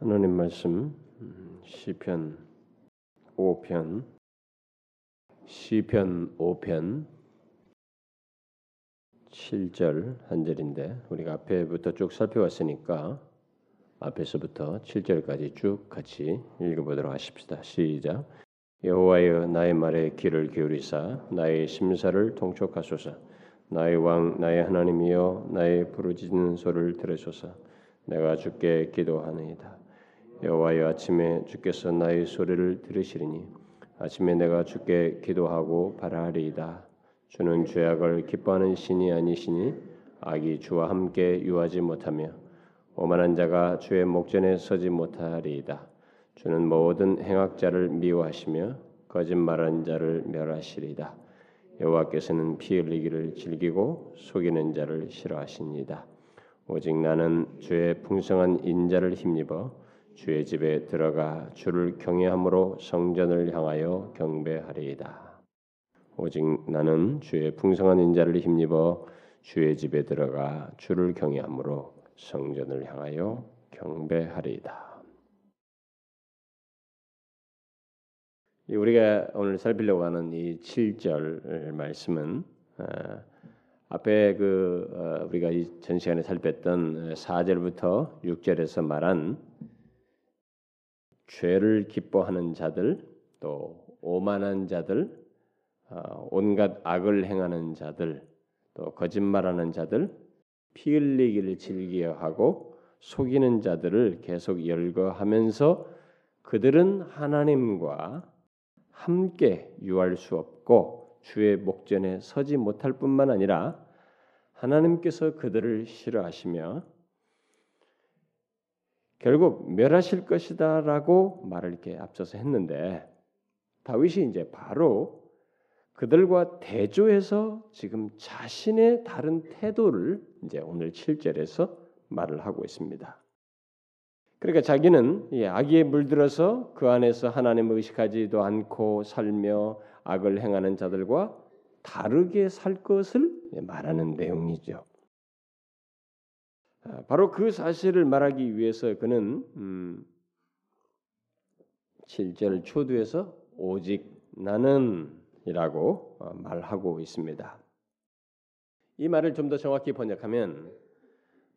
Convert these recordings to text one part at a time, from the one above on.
하나님 말씀 음, 시편 5편 시편 5편 7절 한 절인데 우리가 앞에부터 쭉 살펴왔으니까 앞에서부터 7절까지 쭉 같이 읽어보도록 하십시다. 시작. 여호와여 나의 말에 귀를 기울이사 나의 심사를 통촉하소서. 나의 왕 나의 하나님이여 나의 부르짖는 소리를 들으소서. 내가 주께 기도하나이다. 여호와여 아침에 주께서 나의 소리를 들으시리니 아침에 내가 주께 기도하고 바라리이다. 주는 죄악을 기뻐하는 신이 아니시니 악이 주와 함께 유하지 못하며 오만한 자가 주의 목전에 서지 못하리이다. 주는 모든 행악자를 미워하시며 거짓말하는 자를 멸하시리이다. 여호와께서는 피 흘리기를 즐기고 속이는 자를 싫어하십니다. 오직 나는 주의 풍성한 인자를 힘입어 주의 집에 들어가 주를 경외함으로 성전을 향하여 경배하리이다. 오직 나는 주의 풍성한 인자를 힘입어 주의 집에 들어가 주를 경외함으로 성전을 향하여 경배하리이다. 우리가 오늘 살피려고 하는 이 7절 말씀은 앞에 그 어, 우리가 전 시간에 살폈던 4절부터 6절에서 말한 죄를 기뻐하는 자들 또 오만한 자들 어, 온갖 악을 행하는 자들 또 거짓말하는 자들 피 흘리기를 즐겨하고 속이는 자들을 계속 열거하면서 그들은 하나님과 함께 유할 수 없고 주의 목전에 서지 못할 뿐만 아니라 하나님께서 그들을 싫어하시며 결국 멸하실 것이다라고 말을 이렇게 앞서서 했는데 다윗이 이제 바로 그들과 대조해서 지금 자신의 다른 태도를 이제 오늘 7절에서 말을 하고 있습니다. 그러니까 자기는 악에 물들어서 그 안에서 하나님을 의식하지도 않고 살며 악을 행하는 자들과 다르게 살 것을 말하는 내용이죠. 아, 바로 그 사실을 말하기 위해서 그는 음, 7절 초두에서 오직 나는이라고 어, 말하고 있습니다. 이 말을 좀 더 정확히 번역하면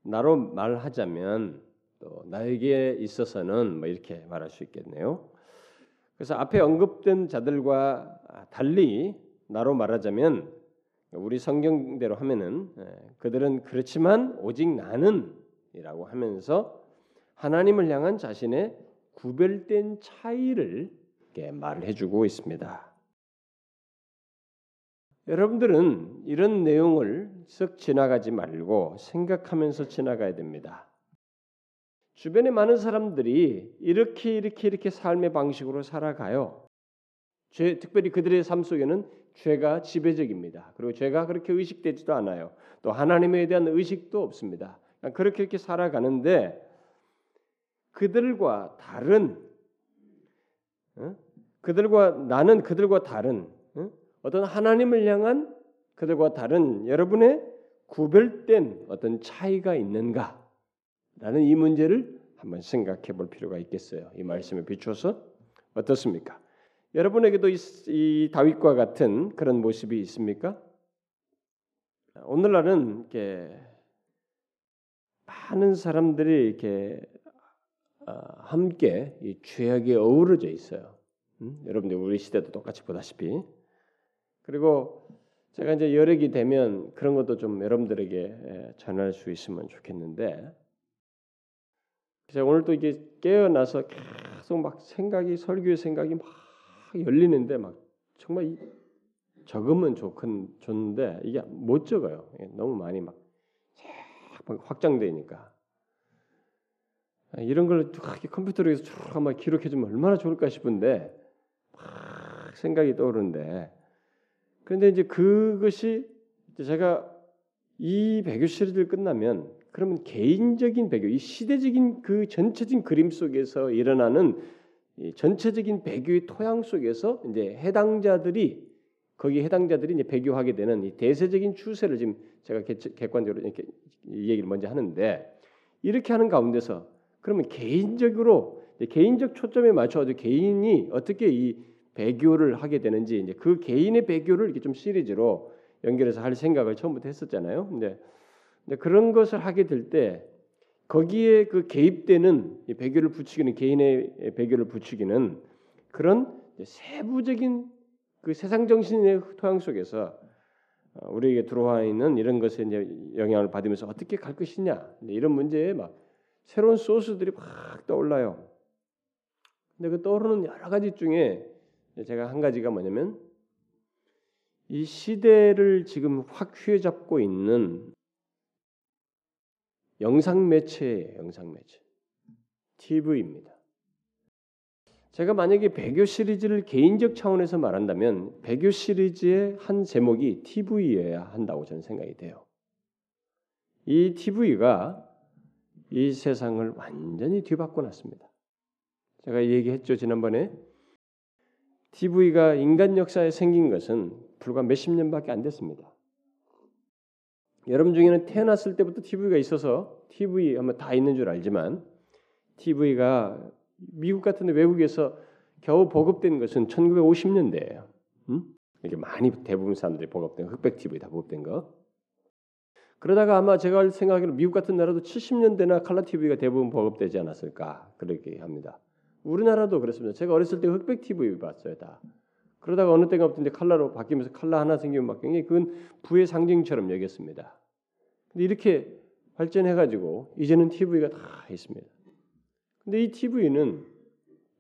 나로 말하자면 또 나에게 있어서는 뭐 이렇게 말할 수 있겠네요. 그래서 앞에 언급된 자들과 달리 나로 말하자면 우리 성경대로 하면은 예, 그들은 그렇지만 오직 나는이라고 하면서 하나님을 향한 자신의 구별된 차이를 말을 해주고 있습니다. 여러분들은 이런 내용을 쓱 지나가지 말고 생각하면서 지나가야 됩니다. 주변에 많은 사람들이 이렇게 이렇게 이렇게 삶의 방식으로 살아가요. 죄, 특별히 그들의 삶 속에는 죄가 지배적입니다. 그리고 죄가 그렇게 의식되지도 않아요. 또 하나님에 대한 의식도 없습니다. 그렇게 이렇게 살아가는데 그들과 다른 어? 그들과 나는 그들과 다른 어? 어떤 하나님을 향한 그들과 다른 여러분의 구별된 어떤 차이가 있는가? 라는 이 문제를 한번 생각해 볼 필요가 있겠어요. 이 말씀에 비춰서 어떻습니까? 여러분에게도 이, 이 다윗과 같은 그런 모습이 있습니까? 오늘날은 이렇게 많은 사람들이 이렇게 어, 함께 이 죄악에 어우러져 있어요. 음? 여러분들 우리 시대도 똑같이 보다시피 그리고 제가 이제 여력이 되면 그런 것도 좀 여러분들에게 전할 수 있으면 좋겠는데 제가 오늘 또 이게 깨어나서 계속 막 생각이 설교의 생각이 막 열리는데 막 정말 적으면 좋건 좋는데 이게 못 적어요. 너무 많이 막 확장되니까 이런 걸 컴퓨터로 해서 쭉 한번 기록해 주면 얼마나 좋을까 싶은데 막 생각이 떠오르는데 그런데 이제 그것이 제가 이 배교 시리즈를 끝나면 그러면 개인적인 배교, 이 시대적인 그 전체적인 그림 속에서 일어나는 전체적인 배교의 토양 속에서 이제 해당자들이 거기 해당자들이 이제 배교하게 되는 이 대세적인 추세를 지금 제가 객관적으로 이렇게 이 얘기를 먼저 하는데 이렇게 하는 가운데서 그러면 개인적으로 개인적 초점에 맞춰서 개인이 어떻게 이 배교를 하게 되는지 이제 그 개인의 배교를 이렇게 좀 시리즈로 연결해서 할 생각을 처음부터 했었잖아요. 근데, 근데 그런 것을 하게 될 때 거기에 그 개입되는 배교를 부추기는 개인의 배교를 부추기는 그런 세부적인 그 세상 정신의 토양 속에서 어, 우리에게 들어와 있는 이런 것에 이제 영향을 받으면서 어떻게 갈 것이냐 이런 문제에 막 새로운 소스들이 막 떠올라요. 근데 그 떠오르는 여러 가지 중에 제가 한 가지가 뭐냐면 이 시대를 지금 확 휘어잡고 있는 영상 매체예요. 영상 매체. TV입니다. 제가 만약에 배교 시리즈를 개인적 차원에서 말한다면 배교 시리즈의 한 제목이 TV여야 한다고 저는 생각이 돼요. 이 TV가 이 세상을 완전히 뒤바꿔 놨습니다. 제가 얘기했죠 지난번에 TV가 인간 역사에 생긴 것은 불과 몇십 년밖에 안 됐습니다. 여러분 중에는 태어났을 때부터 TV가 있어서 TV 아마 다 있는 줄 알지만 TV가 미국 같은 데 외국에서 겨우 보급된 것은 1950년대예요. 음? 이게 많이 대부분 사람들이 보급된 흑백 TV 다 보급된 거. 그러다가 아마 제가 생각하기로 미국 같은 나라도 70년대나 칼라 TV가 대부분 보급되지 않았을까 그렇게 합니다. 우리나라도 그렇습니다. 제가 어렸을 때 흑백 TV 봤어요 다. 그러다가 어느 때가부터 칼라로 바뀌면서 칼라 하나 생기면 막 굉장히 그건 부의 상징처럼 여겼습니다. 근데 이렇게 발전해가지고 이제는 TV가 다 있습니다. 근데 이 TV는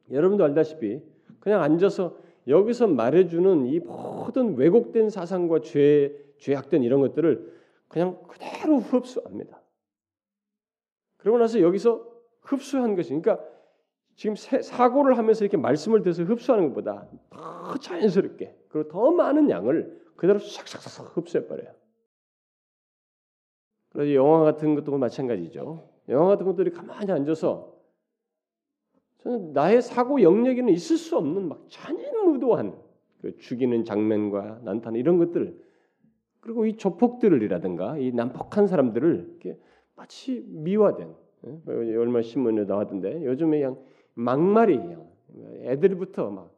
여러분도 알다시피 그냥 앉아서 여기서 말해주는 이 모든 왜곡된 사상과 죄, 죄악된 이런 것들을 그냥 그대로 흡수합니다. 그러고 나서 여기서 흡수한 것이 그러니까 지금 사고를 하면서 이렇게 말씀을 들어서 흡수하는 것보다 더 자연스럽게 그리고 더 많은 양을 그대로 싹싹싹 흡수해 버려요. 그래서 영화 같은 것도 마찬가지죠. 영화 같은 것들이 가만히 앉아서 저는 나의 사고 영역에는 있을 수 없는 막 잔인무도한 그 죽이는 장면과 난탄 이런 것들 그리고 이 조폭들이라든가 이 난폭한 사람들을 마치 미화된 예? 얼마 신문에 나왔던데 요즘에 그냥 막말이 그냥 애들부터 막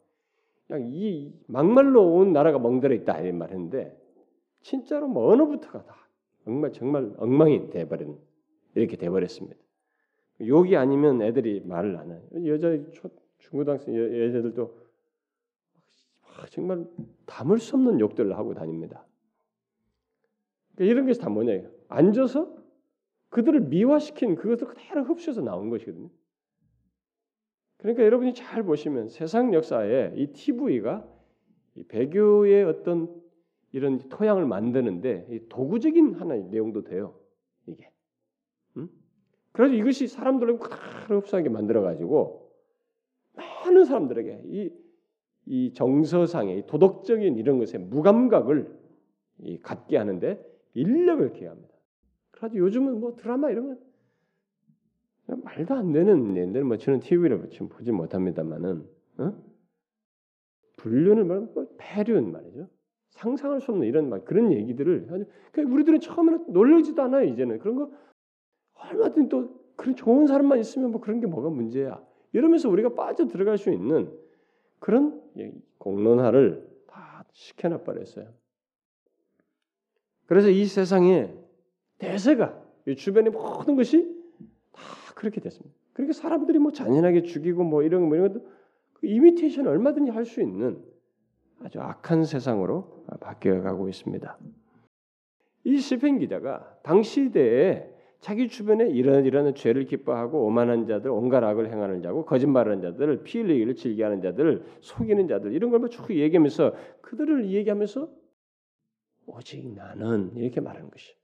그냥 이 막말로 온 나라가 멍들어 있다 이런 말했는데 진짜로 뭐 언어부터가 다 정말 정말 엉망이 돼버린 이렇게 돼버렸습니다. 욕이 아니면 애들이 말을 안 해요. 여자 중고등학생 여자들도 정말 담을 수 없는 욕들을 하고 다닙니다. 그러니까 이런 것이 다 뭐냐? 앉아서 그들을 미화시킨 그것을 그대로 흡수해서 나온 것이거든요. 그러니까 여러분이 잘 보시면 세상 역사에 이 TV가 이 배교의 어떤 이런 토양을 만드는데 도구적인 하나의 내용도 돼요. 이게. 음? 그래서 이것이 사람들을 그대로 흡수하게 만들어 가지고 많은 사람들에게 이, 이 정서상의 도덕적인 이런 것에 무감각을 갖게 하는데 인력을 기합니다. 그래서 요즘은 뭐 드라마 이런 건 말도 안 되는 얘들 뭐 저는 TV를 지금 보지 못합니다만은 어? 불륜을 말하면 폐륜 말이죠. 상상할 수 없는 이런 막 그런 얘기들을 그러니까 우리들은 처음에는 놀라지도 않아요 이제는 그런 거 얼마든지 또 그런 좋은 사람만 있으면 뭐 그런 게 뭐가 문제야 이러면서 우리가 빠져 들어갈 수 있는 그런 공론화를 다 시켜놔 버렸어요. 그래서 이 세상에 대세가 주변의 모든 것이 다 그렇게 됐습니다. 그러니까 사람들이 뭐 잔인하게 죽이고 뭐 이런 뭐 이런 것도 그 이미테이션 얼마든지 할 수 있는 아주 악한 세상으로 바뀌어가고 있습니다. 이 시편 기자가 당시 시대에 자기 주변에 이런 이런 죄를 기뻐하고 오만한 자들, 온갖 악을 행하는 자고 거짓말하는 자들, 피 흘리기를 즐겨하는 자들, 속이는 자들 이런 걸쭉 얘기하면서 그들을 얘기하면서 오직 나는 이렇게 말하는 것이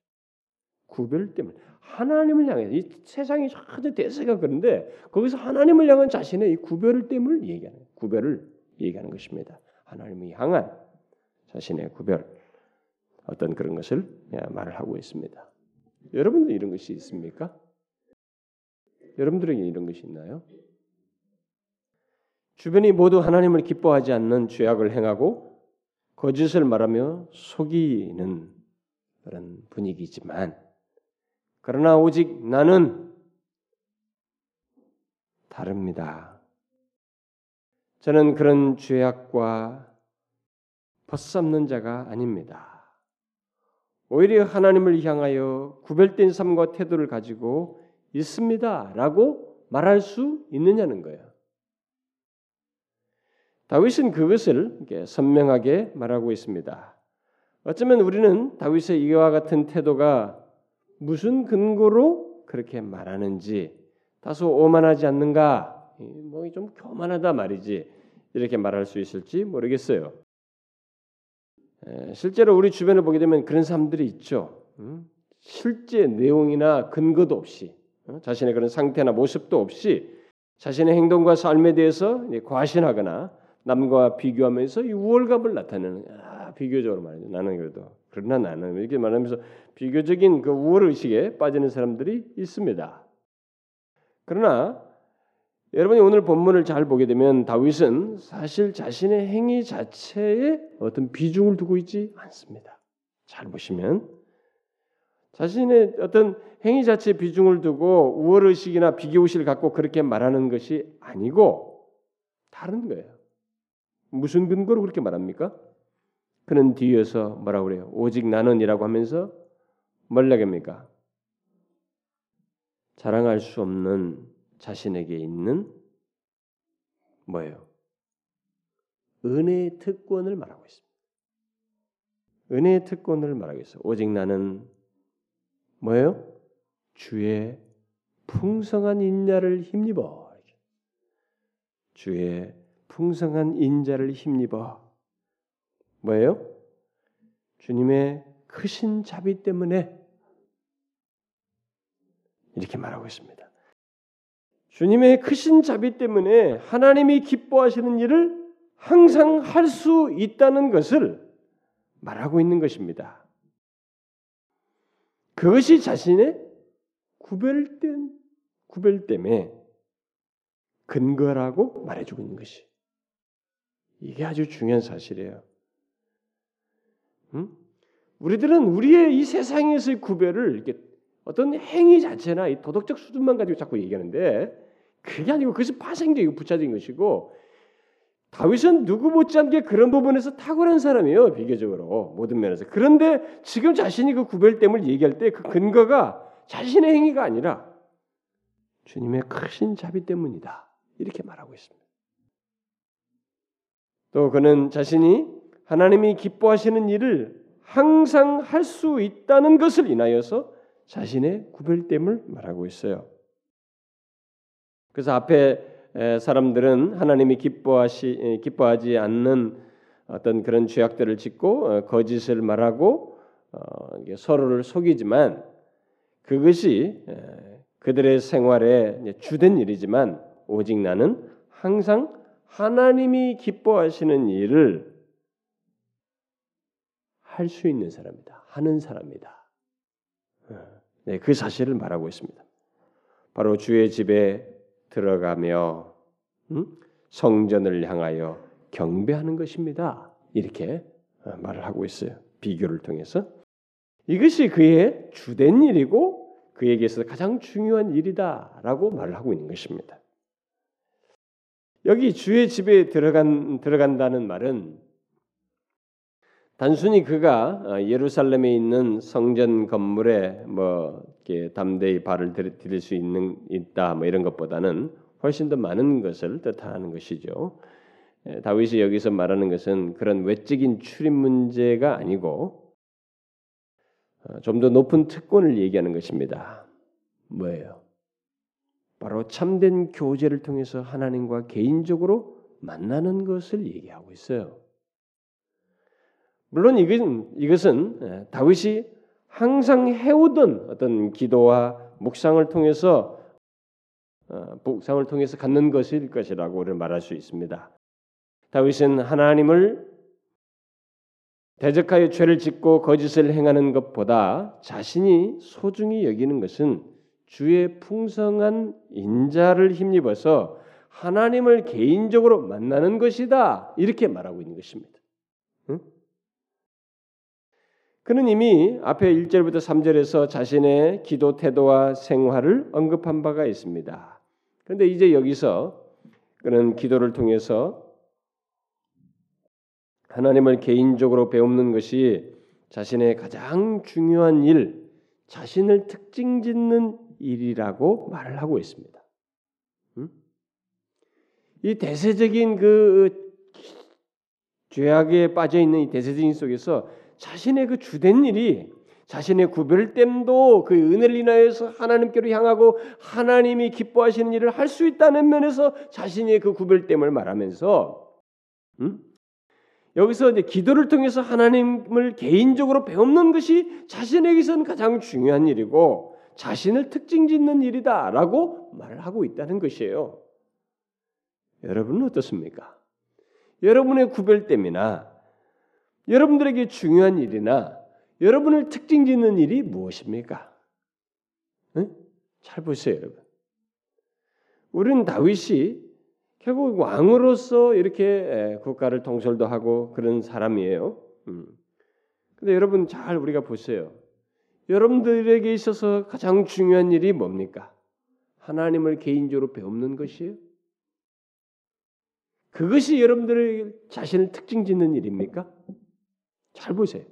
구별 때문에 하나님을 향해 이 세상이 전혀 대세가 그런데 거기서 하나님을 향한 자신의 이 구별 때문을 얘기하는 구별을 얘기하는 것입니다. 하나님이 향한 자신의 구별 어떤 그런 것을 말을 하고 있습니다. 여러분들 이런 것이 있습니까? 여러분들에게 이런 것이 있나요? 주변이 모두 하나님을 기뻐하지 않는 죄악을 행하고 거짓을 말하며 속이는 그런 분위기지만 그러나 오직 나는 다릅니다. 저는 그런 죄악과 벗삼는 자가 아닙니다. 오히려 하나님을 향하여 구별된 삶과 태도를 가지고 있습니다 라고 말할 수 있느냐는 거예요. 다윗은 그것을 선명하게 말하고 있습니다. 어쩌면 우리는 다윗의 이와 같은 태도가 무슨 근거로 그렇게 말하는지 다소 오만하지 않는가? 뭐 좀 교만하다 말이지 이렇게 말할 수 있을지 모르겠어요. 실제로 우리 주변을 보게 되면 그런 사람들이 있죠. 실제 내용이나 근거도 없이 어? 자신의 그런 상태나 모습도 없이 자신의 행동과 삶에 대해서 과신하거나 남과 비교하면서 이 우월감을 나타내는 아, 비교적으로 말이죠. 나는 그래도 그러나 나는 이렇게 말하면서 비교적인 그 우월 의식에 빠지는 사람들이 있습니다. 그러나 여러분이 오늘 본문을 잘 보게 되면 다윗은 사실 자신의 행위 자체에 어떤 비중을 두고 있지 않습니다. 잘 보시면 자신의 어떤 행위 자체에 비중을 두고 우월 의식이나 비교 의식을 갖고 그렇게 말하는 것이 아니고 다른 거예요. 무슨 근거로 그렇게 말합니까? 그는 뒤에서 뭐라고 그래요? 오직 나는이라고 하면서 뭘라 합니까? 자랑할 수 없는 자신에게 있는 뭐예요? 은혜의 특권을 말하고 있습니다. 은혜의 특권을 말하고 있어요. 오직 나는 뭐예요? 주의 풍성한 인자를 힘입어. 주의 풍성한 인자를 힘입어. 뭐예요? 주님의 크신 자비 때문에 이렇게 말하고 있습니다. 주님의 크신 자비 때문에 하나님이 기뻐하시는 일을 항상 할 수 있다는 것을 말하고 있는 것입니다. 그것이 자신의 구별된 구별됨에 근거라고 말해주고 있는 것이 이게 아주 중요한 사실이에요. 음? 우리들은 우리의 이 세상에서의 구별을 이렇게 어떤 행위 자체나 이 도덕적 수준만 가지고 자꾸 얘기하는데 그게 아니고 그것이 파생적이고 부차적인 것이고 다윗은 누구 못지않게 그런 부분에서 탁월한 사람이에요 비교적으로 모든 면에서 그런데 지금 자신이 그 구별됨을 얘기할 때 그 근거가 자신의 행위가 아니라 주님의 크신 자비 때문이다 이렇게 말하고 있습니다. 또 그는 자신이 하나님이 기뻐하시는 일을 항상 할 수 있다는 것을 인하여서 자신의 구별됨을 말하고 있어요. 그래서 앞에 사람들은 하나님이 기뻐하시 기뻐하지 않는 어떤 그런 죄악들을 짓고 어, 거짓을 말하고 어, 서로를 속이지만 그것이 그들의 생활에 주된 일이지만 오직 나는 항상 하나님이 기뻐하시는 일을 할 수 있는 사람이다. 하는 사람이다. 어, 네, 그 사실을 말하고 있습니다. 바로 주의 집에 들어가며 음? 성전을 향하여 경배하는 것입니다. 이렇게 어, 말을 하고 있어요. 비교를 통해서 이것이 그의 주된 일이고 그에게 서 가장 중요한 일이다라고 말을 하고 있는 것입니다. 여기 주의 집에 들어간 들어간다는 말은 단순히 그가 어, 예루살렘에 있는 성전 건물에 뭐 이렇게 담대히 발을 들일 수 있는 있다 뭐 이런 것보다는 훨씬 더 많은 것을 뜻하는 것이죠. 예, 다윗이 여기서 말하는 것은 그런 외적인 출입 문제가 아니고 어, 좀더 높은 특권을 얘기하는 것입니다. 뭐예요? 바로 참된 교제를 통해서 하나님과 개인적으로 만나는 것을 얘기하고 있어요. 물론 이것은, 이것은 예, 다윗이 항상 해오던 어떤 기도와 묵상을 통해서 어, 묵상을 통해서 갖는 것일 것이라고 우리는 말할 수 있습니다. 다윗은 하나님을 대적하여 죄를 짓고 거짓을 행하는 것보다 자신이 소중히 여기는 것은 주의 풍성한 인자를 힘입어서 하나님을 개인적으로 만나는 것이다. 이렇게 말하고 있는 것입니다. 응? 그는 이미 앞에 1절부터 3절에서 자신의 기도 태도와 생활을 언급한 바가 있습니다. 그런데 이제 여기서 그런 기도를 통해서 하나님을 개인적으로 배우는 것이 자신의 가장 중요한 일, 자신을 특징 짓는 일이라고 말을 하고 있습니다. 음? 이 대세적인 그 죄악에 빠져 있는 이 대세적인 속에서 자신의 그 주된 일이 자신의 구별됨도 그 은혜를 인하여서 하나님께로 향하고 하나님이 기뻐하시는 일을 할 수 있다는 면에서 자신의 그 구별됨을 말하면서 음? 여기서 이제 기도를 통해서 하나님을 개인적으로 배우는 것이 자신에게서는 가장 중요한 일이고 자신을 특징 짓는 일이다라고 말을 하고 있다는 것이에요. 여러분은 어떻습니까? 여러분의 구별됨이나 여러분들에게 중요한 일이나 여러분을 특징 짓는 일이 무엇입니까? 응? 잘 보세요, 여러분. 우리는 다윗이 결국 왕으로서 이렇게 국가를 통솔도 하고 그런 사람이에요. 음. 근데 여러분 잘 우리가 보세요. 여러분들에게 있어서 가장 중요한 일이 뭡니까? 하나님을 개인적으로 배우는 것이에요. 그것이 여러분들의 자신을 특징 짓는 일입니까? 잘 보세요.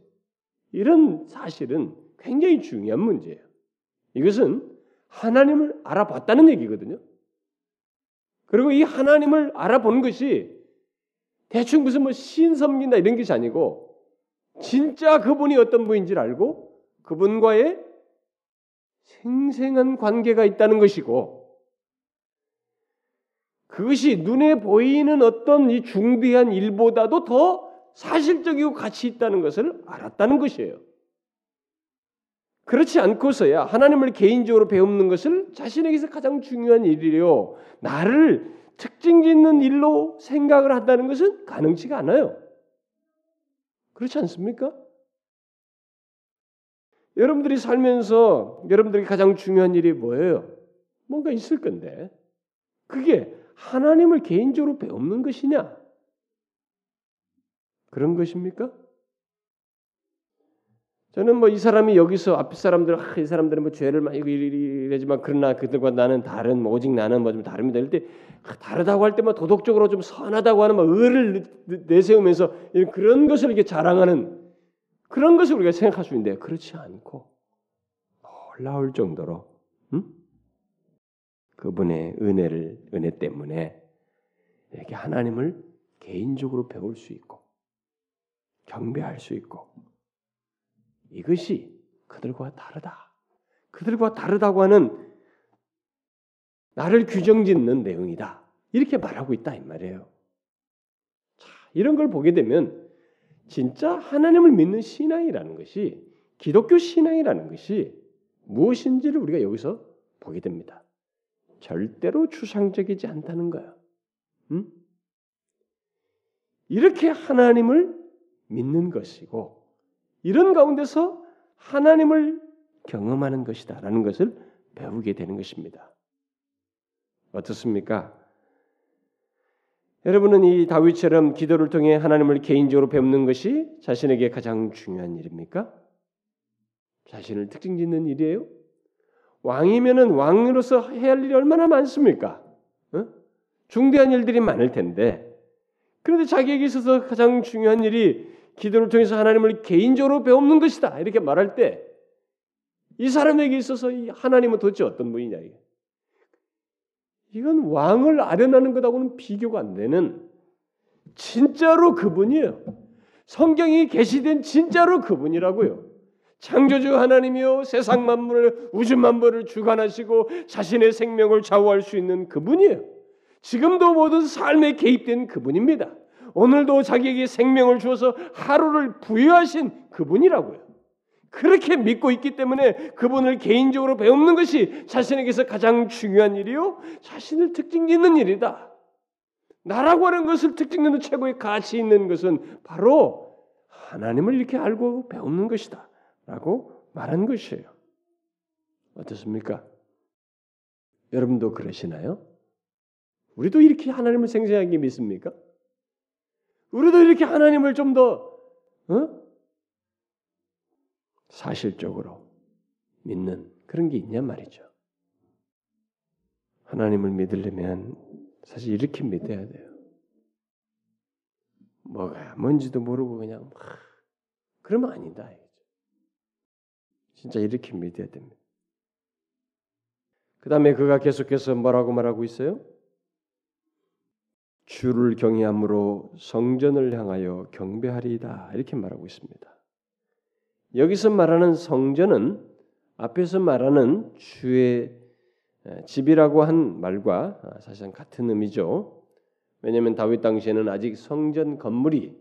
이런 사실은 굉장히 중요한 문제예요. 이것은 하나님을 알아봤다는 얘기거든요. 그리고 이 하나님을 알아본 것이 대충 무슨 뭐 신섬긴다 이런 것이 아니고 진짜 그분이 어떤 분인지를 알고 그분과의 생생한 관계가 있다는 것이고 그것이 눈에 보이는 어떤 이 중대한 일보다도 더 사실적이고 가치 있다는 것을 알았다는 것이에요. 그렇지 않고서야 하나님을 개인적으로 배우는 것을 자신에게서 가장 중요한 일이요. 나를 특징 짓는 일로 생각을 한다는 것은 가능치가 않아요. 그렇지 않습니까? 여러분들이 살면서 여러분들이 가장 중요한 일이 뭐예요? 뭔가 있을 건데 그게 하나님을 개인적으로 배우는 것이냐? 그런 것입니까? 저는 뭐 이 사람이 여기서 앞에 사람들 아, 이 사람들은 뭐 죄를 많이 이러지만 그러나 그들과 나는 다른 뭐 오직 나는 뭐 좀 다릅니다. 이럴 때 아, 다르다고 할 때만 도덕적으로 좀 선하다고 하는 뭐 의를 내세우면서 그런 것을 이렇게 자랑하는 그런 것을 우리가 생각할 수 있는데 그렇지 않고 놀라울 정도로 음? 그분의 은혜를 은혜 때문에 이렇게 하나님을 개인적으로 배울 수 있고 경배할 수 있고 이것이 그들과 다르다. 그들과 다르다고 하는 나를 규정짓는 내용이다. 이렇게 말하고 있다 이 말이에요. 자, 이런 걸 보게 되면 진짜 하나님을 믿는 신앙이라는 것이 기독교 신앙이라는 것이 무엇인지를 우리가 여기서 보게 됩니다. 절대로 추상적이지 않다는 거야. 음? 이렇게 하나님을 믿는 것이고 이런 가운데서 하나님을 경험하는 것이다라는 것을 배우게 되는 것입니다. 어떻습니까? 여러분은 이 다윗처럼 기도를 통해 하나님을 개인적으로 배우는 것이 자신에게 가장 중요한 일입니까? 자신을 특징 짓는 일이에요? 왕이면은 왕으로서 해야 할 일이 얼마나 많습니까? 어? 중대한 일들이 많을 텐데 그런데 자기에게 있어서 가장 중요한 일이 기도를 통해서 하나님을 개인적으로 배우는 것이다. 이렇게 말할 때 이 사람에게 있어서 이 하나님은 도대체 어떤 분이냐. 이건 왕을 아련하는 것하고는 비교가 안 되는 진짜로 그분이에요. 성경이 계시된 진짜로 그분이라고요. 창조주 하나님이요 세상 만물을 우주 만물을 주관하시고 자신의 생명을 좌우할 수 있는 그분이에요. 지금도 모든 삶에 개입된 그분입니다. 오늘도 자기에게 생명을 주어서 하루를 부여하신 그분이라고요. 그렇게 믿고 있기 때문에 그분을 개인적으로 배우는 것이 자신에게서 가장 중요한 일이요. 자신을 특징 짓는 일이다. 나라고 하는 것을 특징 짓는 최고의 가치 있는 것은 바로 하나님을 이렇게 알고 배우는 것이다. 라고 말한 것이에요. 어떻습니까? 여러분도 그러시나요? 우리도 이렇게 하나님을 생생하게 믿습니까? 우리도 이렇게 하나님을 좀 더 어? 사실적으로 믿는 그런 게 있냐 말이죠. 하나님을 믿으려면 사실 이렇게 믿어야 돼요. 뭐가 뭔지도 모르고 그냥 막 그러면 아니다. 진짜 이렇게 믿어야 됩니다. 그 다음에 그가 계속해서 뭐라고 말하고 있어요? 주를 경외함으로 성전을 향하여 경배하리이다 이렇게 말하고 있습니다. 여기서 말하는 성전은 앞에서 말하는 주의 집이라고 한 말과 사실상 같은 의미죠. 왜냐하면 다윗 당시에는 아직 성전 건물이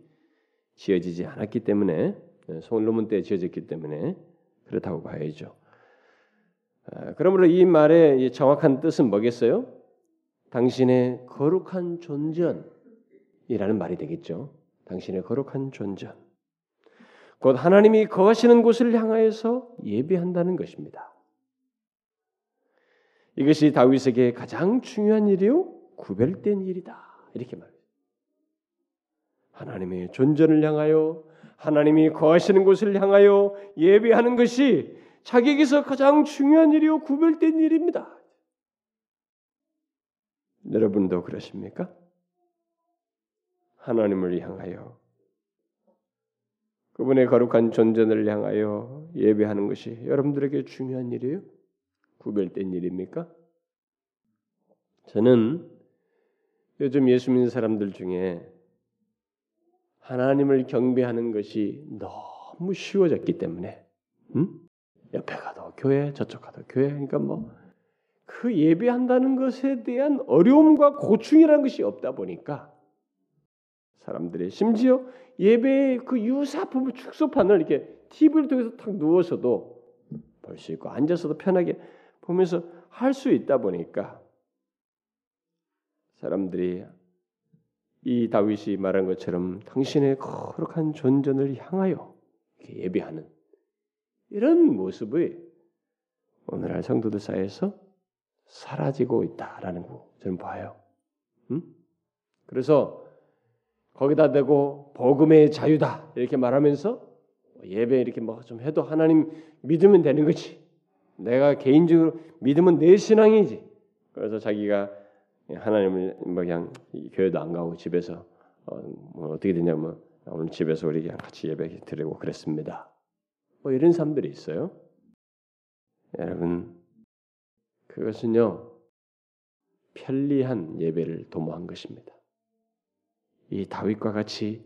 지어지지 않았기 때문에 솔로몬 때 지어졌기 때문에 그렇다고 봐야죠. 그러므로 이 말의 정확한 뜻은 뭐겠어요? 당신의 거룩한 존전이라는 말이 되겠죠. 당신의 거룩한 존전. 곧 하나님이 거하시는 곳을 향하여서 예배한다는 것입니다. 이것이 다윗에게 가장 중요한 일이요 구별된 일이다. 이렇게 말해요. 하나님의 존전을 향하여 하나님이 거하시는 곳을 향하여 예배하는 것이 자기에게서 가장 중요한 일이요 구별된 일입니다. 여러분도 그러십니까? 하나님을 향하여 그분의 거룩한 존전을 향하여 예배하는 것이 여러분들에게 중요한 일이에요? 구별된 일입니까? 저는 요즘 예수 믿는 사람들 중에 하나님을 경배하는 것이 너무 쉬워졌기 때문에 음? 옆에 가도 교회 저쪽 가도 교회 그러니까 뭐 그 예배한다는 것에 대한 어려움과 고충이라는 것이 없다 보니까 사람들이 심지어 예배의 그 유사품 축소판을 이렇게 TV를 통해서 탁 누워서도 볼 수 있고 앉아서도 편하게 보면서 할 수 있다 보니까 사람들이 이 다윗이 말한 것처럼 당신의 거룩한 존전을 향하여 예배하는 이런 모습이 오늘날 성도들 사이에서 사라지고 있다라는 거 저는 봐요. 음? 그래서 거기다 대고 복음의 자유다 이렇게 말하면서 예배 이렇게 뭐 좀 해도 하나님 믿으면 되는 거지. 내가 개인적으로 믿으면 내 신앙이지. 그래서 자기가 하나님을 뭐 그냥 교회도 안 가고 집에서 어, 뭐 어떻게 되냐면 오늘 집에서 우리 그냥 같이 예배 드리고 그랬습니다. 뭐 이런 사람들이 있어요. 여러분 그것은요 편리한 예배를 도모한 것입니다. 이 다윗과 같이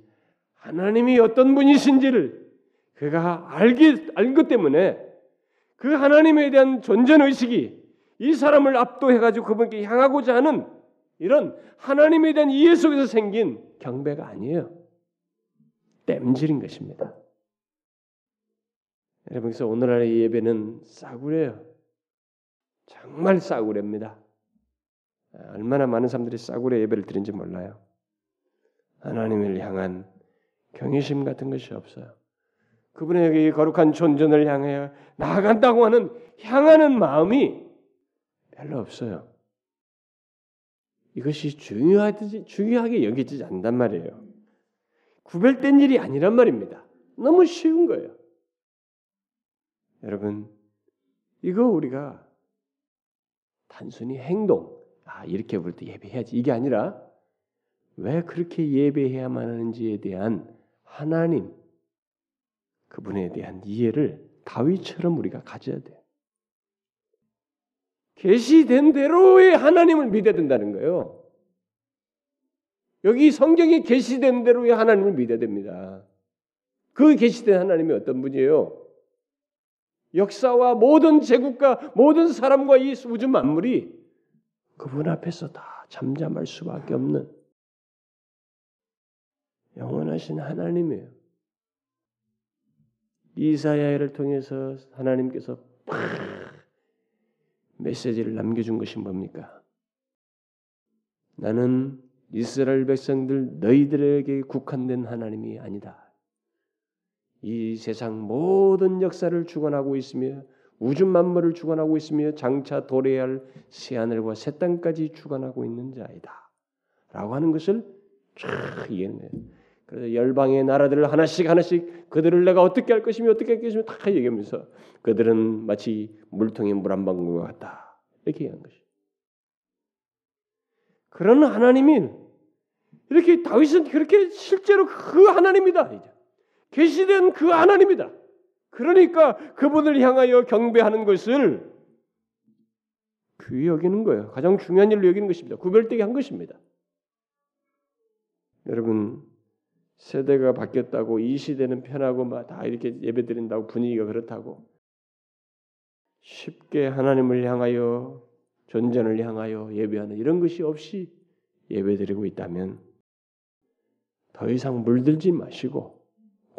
하나님이 어떤 분이신지를 그가 알기 알것 때문에 그 하나님에 대한 존재 의식이 이 사람을 압도해 가지고 그분께 향하고자 하는 이런 하나님에 대한 이해 속에서 생긴 경배가 아니에요. 땜질인 것입니다. 여러분 그래서 오늘날의 예배는 싸구려예요. 정말 싸구려입니다. 얼마나 많은 사람들이 싸구려 예배를 드린지 몰라요. 하나님을 향한 경외심 같은 것이 없어요. 그분에게 거룩한 존전을 향해 나아간다고 하는 향하는 마음이 별로 없어요. 이것이 중요하지 중요하게 여기지 않단 말이에요. 구별된 일이 아니란 말입니다. 너무 쉬운 거예요. 여러분, 이거 우리가 단순히 행동, 아 이렇게 볼때 예배해야지 이게 아니라 왜 그렇게 예배해야만 하는지에 대한 하나님 그분에 대한 이해를 다윗처럼 우리가 가져야 돼요. 계시된 대로의 하나님을 믿어야 된다는 거예요. 여기 성경에 계시된 대로의 하나님을 믿어야 됩니다. 그 계시된 하나님이 어떤 분이에요? 역사와 모든 제국과 모든 사람과 이 우주 만물이 그분 앞에서 다 잠잠할 수밖에 없는 영원하신 하나님이에요. 이사야를 통해서 하나님께서 메시지를 남겨준 것이 뭡니까? 나는 이스라엘 백성들 너희들에게 국한된 하나님이 아니다. 이 세상 모든 역사를 주관하고 있으며 우주 만물을 주관하고 있으며 장차 도래해야 할 새 하늘과 새 땅까지 주관하고 있는 자이다. 라고 하는 것을 쫙 이해해요. 그래서 열방의 나라들을 하나씩 하나씩 그들을 내가 어떻게 할 것이며 어떻게 할 것이며 다 얘기하면서 그들은 마치 물통에 물 한 방울과 같다. 이렇게 얘기한 것이. 그런 하나님이 이렇게 다윗은 그렇게 실제로 그 하나님이다. 계시된 그 하나님이다. 그러니까 그분을 향하여 경배하는 것을 귀히 여기는 거예요. 가장 중요한 일로 여기는 것입니다. 구별되게 한 것입니다. 여러분 세대가 바뀌었다고 이 시대는 편하고 막 다 이렇게 예배드린다고 분위기가 그렇다고 쉽게 하나님을 향하여 존전을 향하여 예배하는 이런 것이 없이 예배드리고 있다면 더 이상 물들지 마시고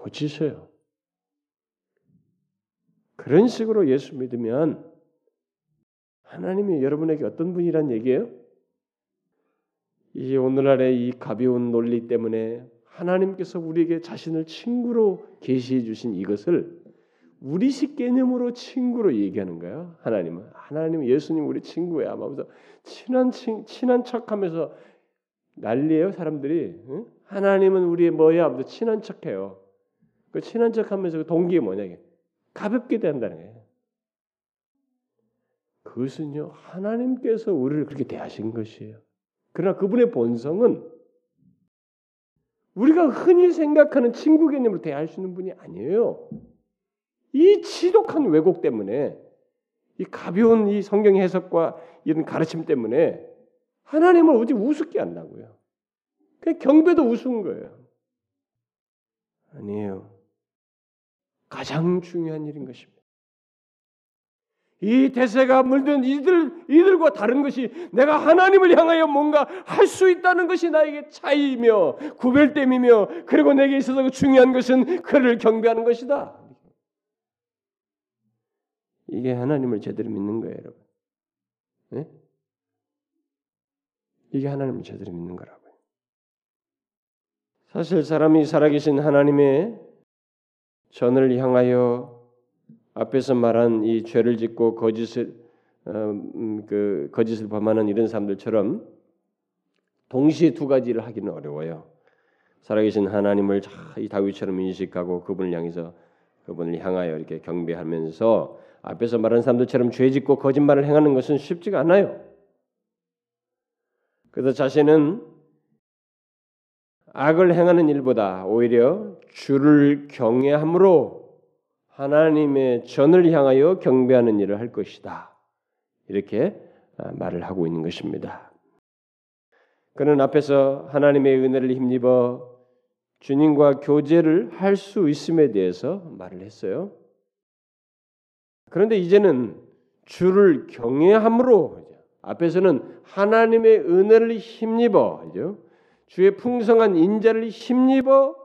고치세요. 그런 식으로 예수 믿으면 하나님이 여러분에게 어떤 분이란 얘기예요? 이 오늘날의 이 가벼운 논리 때문에 하나님께서 우리에게 자신을 친구로 계시해 주신 이것을 우리식 개념으로 친구로 얘기하는 거예요. 하나님은 하나님 예수님 우리 친구야. 아마부터 친한 친, 친한 척하면서 난리예요 사람들이. 응? 하나님은 우리의 뭐야? 아무튼 친한 척해요. 그 친한 척하면서 그 동기가 뭐냐 이게 가볍게 된다는 거예요. 그것은요 하나님께서 우리를 그렇게 대하신 것이에요. 그러나 그분의 본성은 우리가 흔히 생각하는 친구 개념으로 대할 수 있는 분이 아니에요. 이 지독한 왜곡 때문에 이 가벼운 이 성경 해석과 이런 가르침 때문에 하나님을 어디 우습게 한다고요. 그 경배도 우스운 거예요. 아니에요. 가장 중요한 일인 것입니다. 이 대세가 물든 이들 이들과 다른 것이 내가 하나님을 향하여 뭔가 할 수 있다는 것이 나에게 차이며 구별됨이며 그리고 내게 있어서 중요한 것은 그를 경배하는 것이다. 이게 하나님을 제대로 믿는 거예요, 여러분. 네? 이게 하나님을 제대로 믿는 거라고요. 사실 사람이 살아계신 하나님의 전을 향하여 앞에서 말한 이 죄를 짓고 거짓을 어, 음, 그 거짓을 범하는 이런 사람들처럼 동시에 두 가지를 하기는 어려워요. 살아계신 하나님을 이 다윗처럼 인식하고 그분을 향해서 그분을 향하여 이렇게 경배하면서 앞에서 말한 사람들처럼 죄짓고 거짓말을 행하는 것은 쉽지가 않아요. 그래서 자신은 악을 행하는 일보다 오히려 주를 경외함으로 하나님의 전을 향하여 경배하는 일을 할 것이다. 이렇게 아, 말을 하고 있는 것입니다. 그는 앞에서 하나님의 은혜를 힘입어 주님과 교제를 할 수 있음에 대해서 말을 했어요. 그런데 이제는 주를 경외함으로 앞에서는 하나님의 은혜를 힘입어 주의 풍성한 인자를 힘입어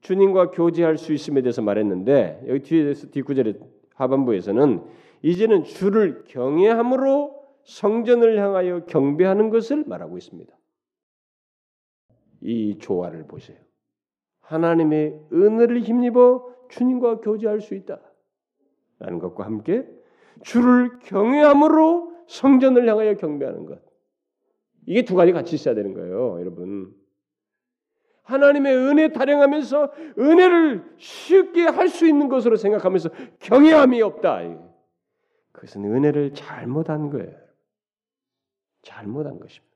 주님과 교제할 수 있음에 대해서 말했는데 여기 뒤에서 뒷구절의 하반부에서는 이제는 주를 경외함으로 성전을 향하여 경배하는 것을 말하고 있습니다. 이 조화를 보세요. 하나님의 은혜를 힘입어 주님과 교제할 수 있다. 라는 것과 함께 주를 경외함으로 성전을 향하여 경배하는 것. 이게 두 가지 같이 있어야 되는 거예요, 여러분. 하나님의 은혜 타령하면서 은혜를 쉽게 할 수 있는 것으로 생각하면서 경외함이 없다. 그것은 은혜를 잘못한 거예요. 잘못한 것입니다.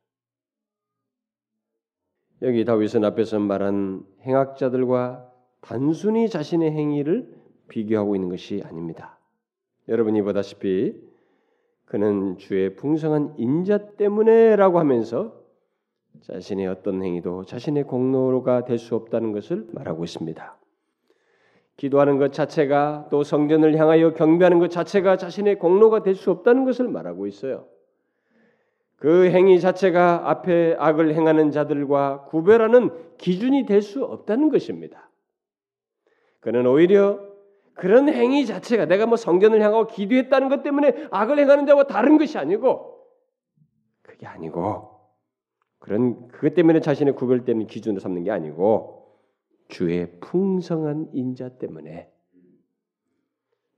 여기 다윗은 앞에서 말한 행악자들과 단순히 자신의 행위를 비교하고 있는 것이 아닙니다. 여러분이 보다시피 그는 주의 풍성한 인자 때문에라고 하면서 자신의 어떤 행위도 자신의 공로가 될 수 없다는 것을 말하고 있습니다. 기도하는 것 자체가 또 성전을 향하여 경배하는 것 자체가 자신의 공로가 될 수 없다는 것을 말하고 있어요. 그 행위 자체가 앞에 악을 행하는 자들과 구별하는 기준이 될 수 없다는 것입니다. 그는 오히려 그런 행위 자체가 내가 뭐 성전을 향하고 기도했다는 것 때문에 악을 행하는 자와 다른 것이 아니고 그게 아니고 그런 그것 때문에 자신의 구별되는 기준으로 삼는 게 아니고 주의 풍성한 인자 때문에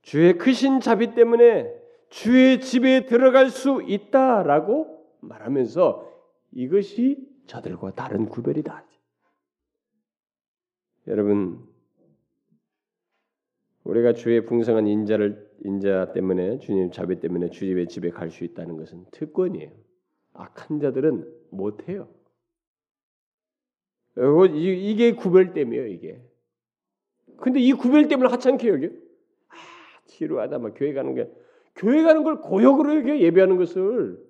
주의 크신 자비 때문에 주의 집에 들어갈 수 있다라고 말하면서 이것이 저들과 다른 구별이다. 여러분 우리가 주의 풍성한 인자를 인자 때문에 주님 자비 때문에 주님의 집에 갈 수 있다는 것은 특권이에요. 악한 자들은 못 해요. 이게 구별됨이에요, 이게. 근데 이 구별됨을 하찮게 여겨? 아, 지루하다, 막 교회 가는 게. 교회 가는 걸 고역으로 여겨, 예배하는 것을.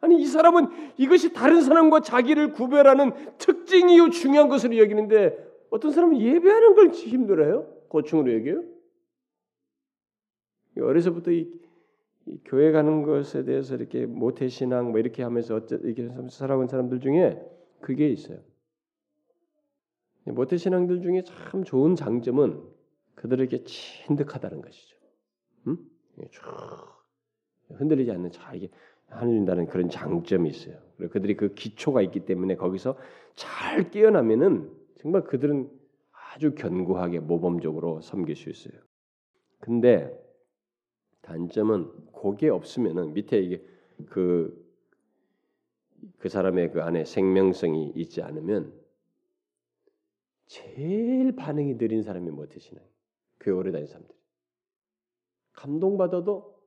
아니, 이 사람은 이것이 다른 사람과 자기를 구별하는 특징이요, 중요한 것으로 여기는데, 어떤 사람은 예배하는 걸 힘들어요? 고충으로 여겨요? 어려서부터 이, 이, 교회 가는 것에 대해서 이렇게 모태 신앙 뭐 이렇게 하면서 어째 이렇게 살아온 사람들 중에 그게 있어요. 모태 신앙들 중에 참 좋은 장점은 그들에게 진득하다는 것이죠. 음? 쭉 흔들리지 않는 자 이게 하는다는 그런 장점이 있어요. 그리고 그들이 그 기초가 있기 때문에 거기서 잘 깨어나면은 정말 그들은 아주 견고하게 모범적으로 섬길 수 있어요. 근데 단점은 고게 없으면은 밑에 이게 그, 그 사람의 그 안에 생명성이 있지 않으면 제일 반응이 느린 사람이 못해시나요? 교회 오래 다닌 사람들. 감동받아도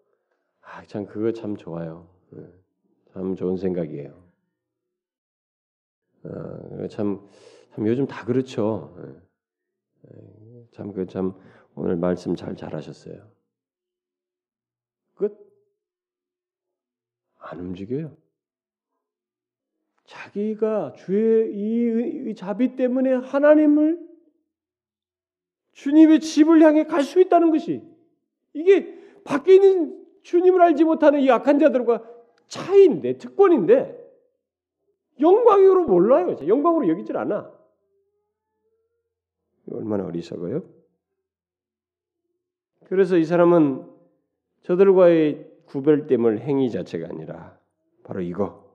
아, 참 그거 참 좋아요. 예, 참 좋은 생각이에요. 어, 참, 참 요즘 다 그렇죠. 예, 예, 참그 오늘 말씀 잘 잘하셨어요. 끝. 안 움직여요. 자기가 주의 이, 자비 때문에 하나님을 주님의 집을 향해 갈 수 있다는 것이 이게 밖에 있는 주님을 알지 못하는 이 악한 자들과 차이인데 특권인데 영광으로 몰라요. 영광으로 여기질 않아. 얼마나 어리석어요? 그래서 이 사람은 저들과의 구별됨을 행위 자체가 아니라 바로 이거.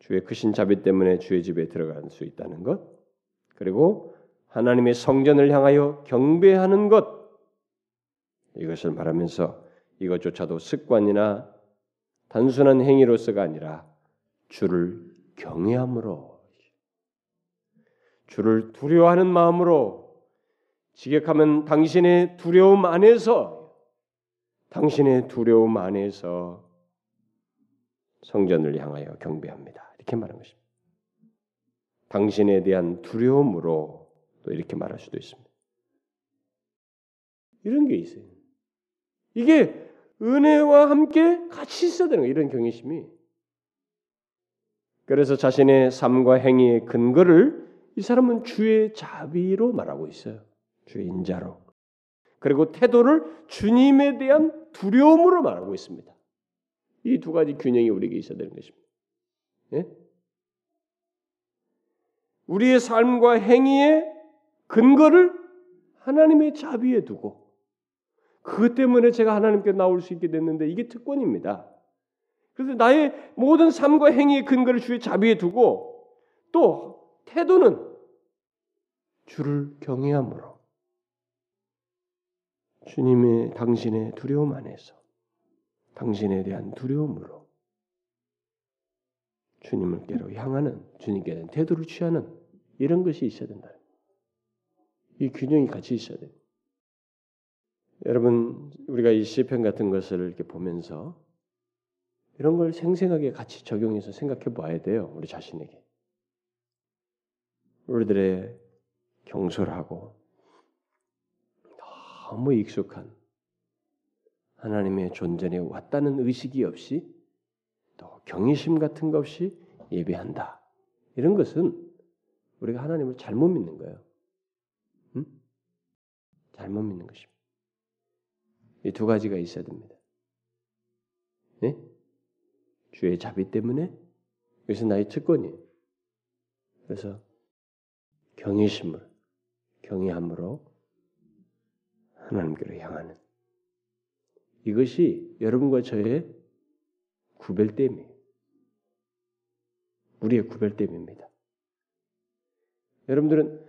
주의 크신 자비 때문에 주의 집에 들어갈 수 있다는 것, 그리고 하나님의 성전을 향하여 경배하는 것, 이것을 말하면서 이것조차도 습관이나 단순한 행위로서가 아니라 주를 경외함으로, 주를 두려워하는 마음으로, 지격하면 당신의 두려움 안에서, 당신의 두려움 안에서 성전을 향하여 경배합니다. 이렇게 말한 것입니다. 당신에 대한 두려움으로 또 이렇게 말할 수도 있습니다. 이런 게 있어요. 이게 은혜와 함께 같이 있어야 되는 거예요. 이런 경외심이. 그래서 자신의 삶과 행위의 근거를 이 사람은 주의 자비로 말하고 있어요. 주의 인자로. 그리고 태도를 주님에 대한 두려움으로 말하고 있습니다. 이 두 가지 균형이 우리에게 있어야 되는 것입니다. 예? 우리의 삶과 행위의 근거를 하나님의 자비에 두고 그것 때문에 제가 하나님께 나올 수 있게 됐는데 이게 특권입니다. 그래서 나의 모든 삶과 행위의 근거를 주의 자비에 두고 또 태도는 주를 경외함으로 주님의 당신의 두려움 안에서 당신에 대한 두려움으로 주님을께로 향하는 주님께 대한 태도를 취하는 이런 것이 있어야 된다. 이 균형이 같이 있어야 돼. 여러분 우리가 이 시편 같은 것을 이렇게 보면서 이런 걸 생생하게 같이 적용해서 생각해 봐야 돼요. 우리 자신에게. 우리들의 경솔하고 너무 익숙한 하나님의 존재에 왔다는 의식이 없이 또 경외심 같은 것 없이 예배한다. 이런 것은 우리가 하나님을 잘못 믿는 거예요. 응? 잘못 믿는 것입니다. 이 두 가지가 있어야 됩니다. 네? 주의 자비 때문에 이것은 나의 특권이에요. 그래서 경외심을 경외함으로 하나님께로 향하는 이것이 여러분과 저의 구별됨이에요. 우리의 구별됨입니다. 여러분들은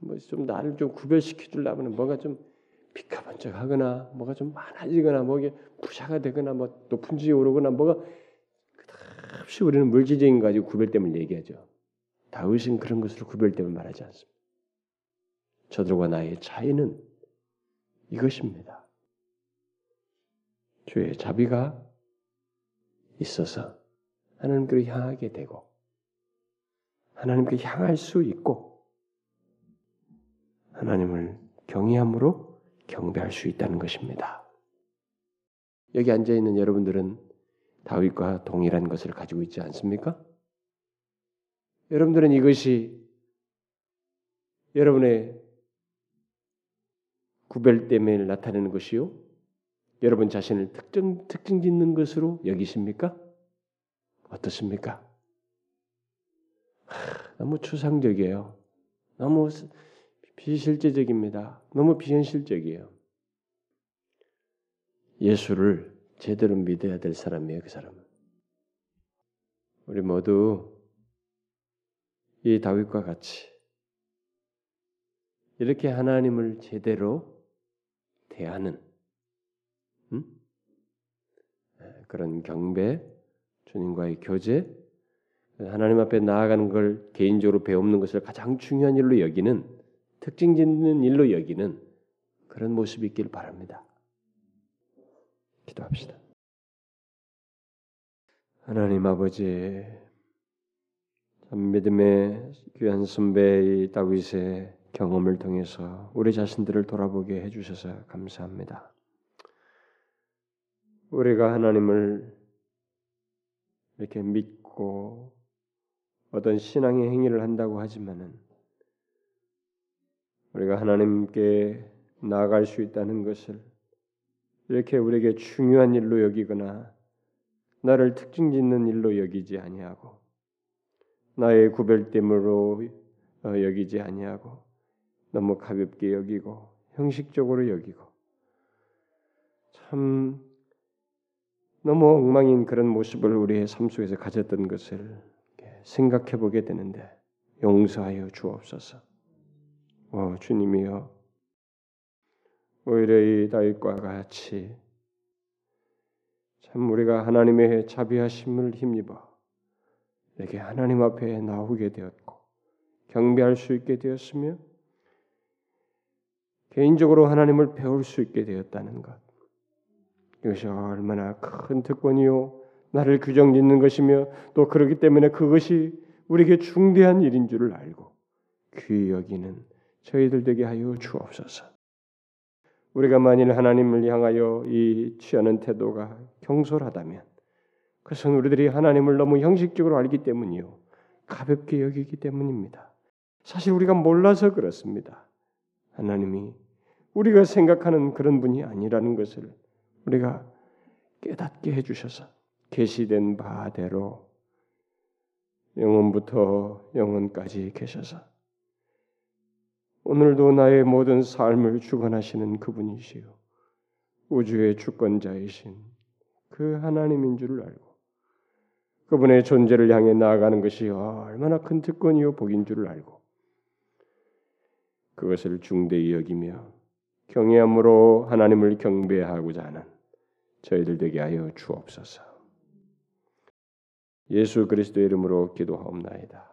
뭐좀 나를 좀 구별시켜 주려면 뭔가 좀 비카번쩍하거나 뭐가 좀 많아지거나 뭐 이게 부자가 되거나 뭐 높은 지에 오르거나 뭐가 끝없이 우리는 물질적인 거 가지고 구별됨을 얘기하죠. 다윗은 그런 것으로 구별됨을 말하지 않습니다. 저들과 나의 차이는 이것입니다. 주의 자비가 있어서 하나님께로 향하게 되고 하나님께 향할 수 있고 하나님을 경외함으로 경배할 수 있다는 것입니다. 여기 앉아 있는 여러분들은 다윗과 동일한 것을 가지고 있지 않습니까? 여러분들은 이것이 여러분의 구별됨을 나타내는 것이요. 여러분 자신을 특정 특징 짓는 것으로 여기십니까? 어떻습니까? 하, 너무 추상적이에요. 너무 비실제적입니다. 너무 비현실적이에요. 예수를 제대로 믿어야 될 사람이에요, 그 사람은. 우리 모두 이 다윗과 같이 이렇게 하나님을 제대로 대하는 음? 그런 경배, 주님과의 교제, 하나님 앞에 나아가는 걸 개인적으로 배우는 것을 가장 중요한 일로 여기는 특징 짓는 일로 여기는 그런 모습이 있길 바랍니다. 기도합시다. 하나님 아버지, 참 믿음의 귀한 선배의 다윗의 경험을 통해서 우리 자신들을 돌아보게 해주셔서 감사합니다. 우리가 하나님을 이렇게 믿고 어떤 신앙의 행위를 한다고 하지만은 우리가 하나님께 나아갈 수 있다는 것을 이렇게 우리에게 중요한 일로 여기거나 나를 특징 짓는 일로 여기지 아니하고 나의 구별됨으로 어, 여기지 아니하고 너무 가볍게 여기고 형식적으로 여기고 참 너무 엉망인 그런 모습을 우리의 삶 속에서 가졌던 것을 생각해 보게 되는데 용서하여 주옵소서. 어, 주님이여 오히려 이 다윗과 같이 참 우리가 하나님의 자비하심을 힘입어 이렇게 하나님 앞에 나오게 되었고 경배할 수 있게 되었으며 개인적으로 하나님을 배울 수 있게 되었다는 것. 이것이 얼마나 큰 특권이요. 나를 규정 짓는 것이며 또 그렇기 때문에 그것이 우리에게 중대한 일인 줄을 알고 귀히 여기는 저희들 되게 하여 주옵소서. 우리가 만일 하나님을 향하여 이 취하는 태도가 경솔하다면 그것은 우리들이 하나님을 너무 형식적으로 알기 때문이요. 가볍게 여기기 때문입니다. 사실 우리가 몰라서 그렇습니다. 하나님이 우리가 생각하는 그런 분이 아니라는 것을 우리가 깨닫게 해주셔서 계시된 바대로 영원부터 영원까지 계셔서 오늘도 나의 모든 삶을 주관하시는 그분이시요. 우주의 주권자이신 그 하나님인 줄을 알고 그분의 존재를 향해 나아가는 것이 얼마나 큰 특권이요 복인 줄을 알고 그것을 중대히 여기며 경외함으로 하나님을 경배하고자 하는 저희들 되게 하여 주옵소서. 예수 그리스도의 이름으로 기도하옵나이다.